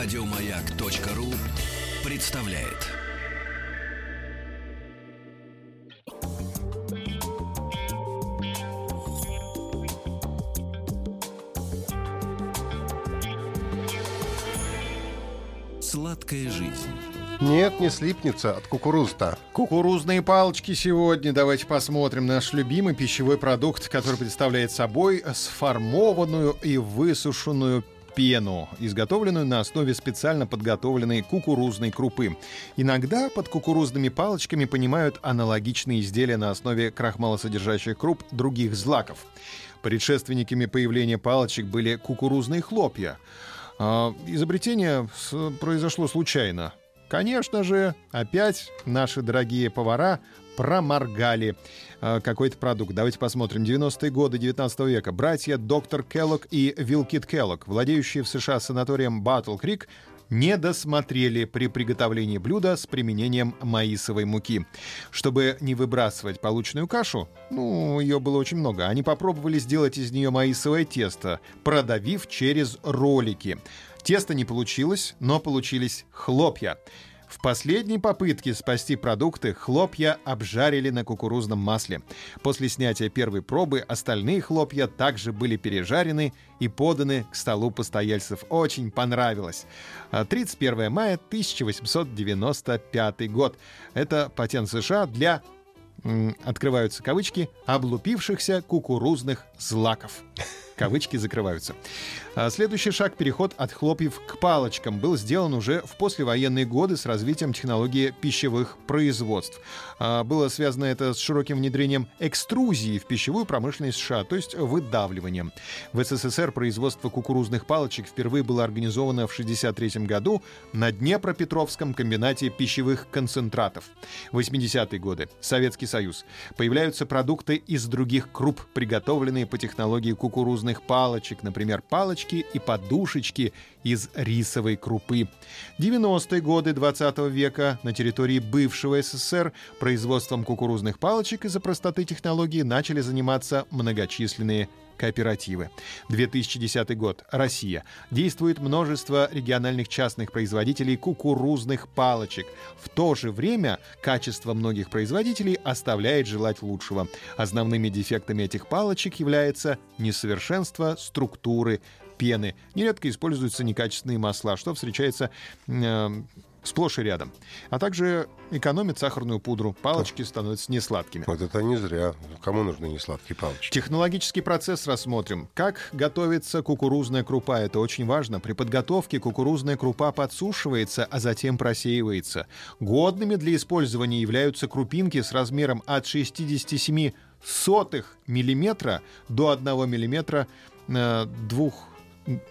Радиомаяк.ру представляет. Сладкая жизнь. Нет, не слипнется от кукурузы-то. Кукурузные палочки сегодня. Давайте посмотрим наш любимый пищевой продукт, который представляет собой сформованную и высушенную пену, изготовленную на основе специально подготовленной кукурузной крупы. Иногда под кукурузными палочками понимают аналогичные изделия на основе крахмалосодержащих круп других злаков. Предшественниками появления палочек были кукурузные хлопья. А, изобретение произошло случайно. Конечно же, опять наши дорогие повара проморгали э, какой-то продукт. Давайте посмотрим. 90-е годы 19 века. Братья доктор Келлог и Вилкит Келлог, владеющие в США санаторием Батл Крик, не досмотрели при приготовлении блюда с применением маисовой муки. Чтобы не выбрасывать полученную кашу, ну, ее было очень много, они попробовали сделать из нее маисовое тесто, продавив через ролики. Тесто не получилось, но получились хлопья. В последней попытке спасти продукты хлопья обжарили на кукурузном масле. После снятия первой пробы остальные хлопья также были пережарены и поданы к столу постояльцев. Очень понравилось. 31 а мая 1895 год. Это патент США для открываются кавычки, облупившихся кукурузных злаков. Кавычки закрываются. А следующий шаг — переход от хлопьев к палочкам — был сделан уже в послевоенные годы с развитием технологии пищевых производств. А, было связано это с широким внедрением экструзии в пищевую промышленность США, то есть выдавливанием. В СССР производство кукурузных палочек впервые было организовано в 1963 году на Днепропетровском комбинате пищевых концентратов. 80-е годы. Советский Союз. Появляются продукты из других круп, приготовленные по технологии кукурузных палочек, например, палочки и подушечки из рисовой крупы. 90-е годы 20 века на территории бывшего СССР производством кукурузных палочек из-за простоты технологии начали заниматься многочисленные кооперативы. 2010 год. Россия. Действует множество региональных частных производителей кукурузных палочек. В то же время качество многих производителей оставляет желать лучшего. Основными дефектами этих палочек является несовершенство структуры пены. Нередко используются некачественные масла, что встречается э, сплошь и рядом. А также экономит сахарную пудру. Палочки становятся несладкими. Вот это не зря. Кому нужны несладкие палочки? Технологический процесс рассмотрим. Как готовится кукурузная крупа? Это очень важно. При подготовке кукурузная крупа подсушивается, а затем просеивается. Годными для использования являются крупинки с размером от 67 сотых миллиметра до 1 миллиметра э, двух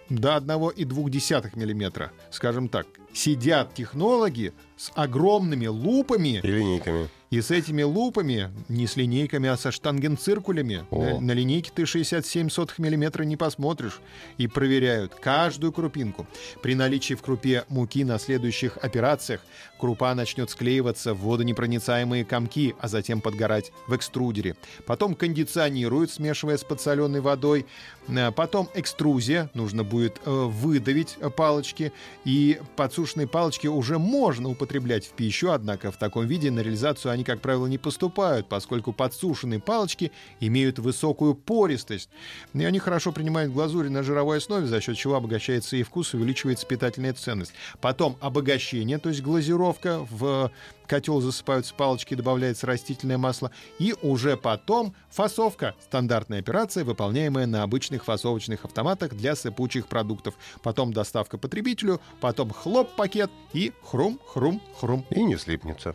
до 1,2 мм, скажем так. Сидят технологи с огромными лупами и линейками. И с этими лупами, не с линейками, а со штангенциркулями, на, на линейке ты 67 сотых миллиметра не посмотришь, и проверяют каждую крупинку. При наличии в крупе муки на следующих операциях крупа начнет склеиваться в водонепроницаемые комки, а затем подгорать в экструдере. Потом кондиционируют, смешивая с подсоленной водой. Э, потом экструзия, нужно будет э, выдавить палочки, и подсушенные палочки уже можно употреблять в пищу, однако в таком виде на реализацию они, как правило, не поступают, поскольку подсушенные палочки имеют высокую пористость. И они хорошо принимают глазурь на жировой основе, за счет чего обогащается и вкус, и увеличивается питательная ценность. Потом обогащение, то есть глазировка в котел засыпаются палочки, добавляется растительное масло, и уже потом фасовка. Стандартная операция, выполняемая на обычных фасовочных автоматах для сыпучих продуктов. Потом доставка потребителю, потом хлоп-пакет и хрум-хрум-хрум. И не слипнется.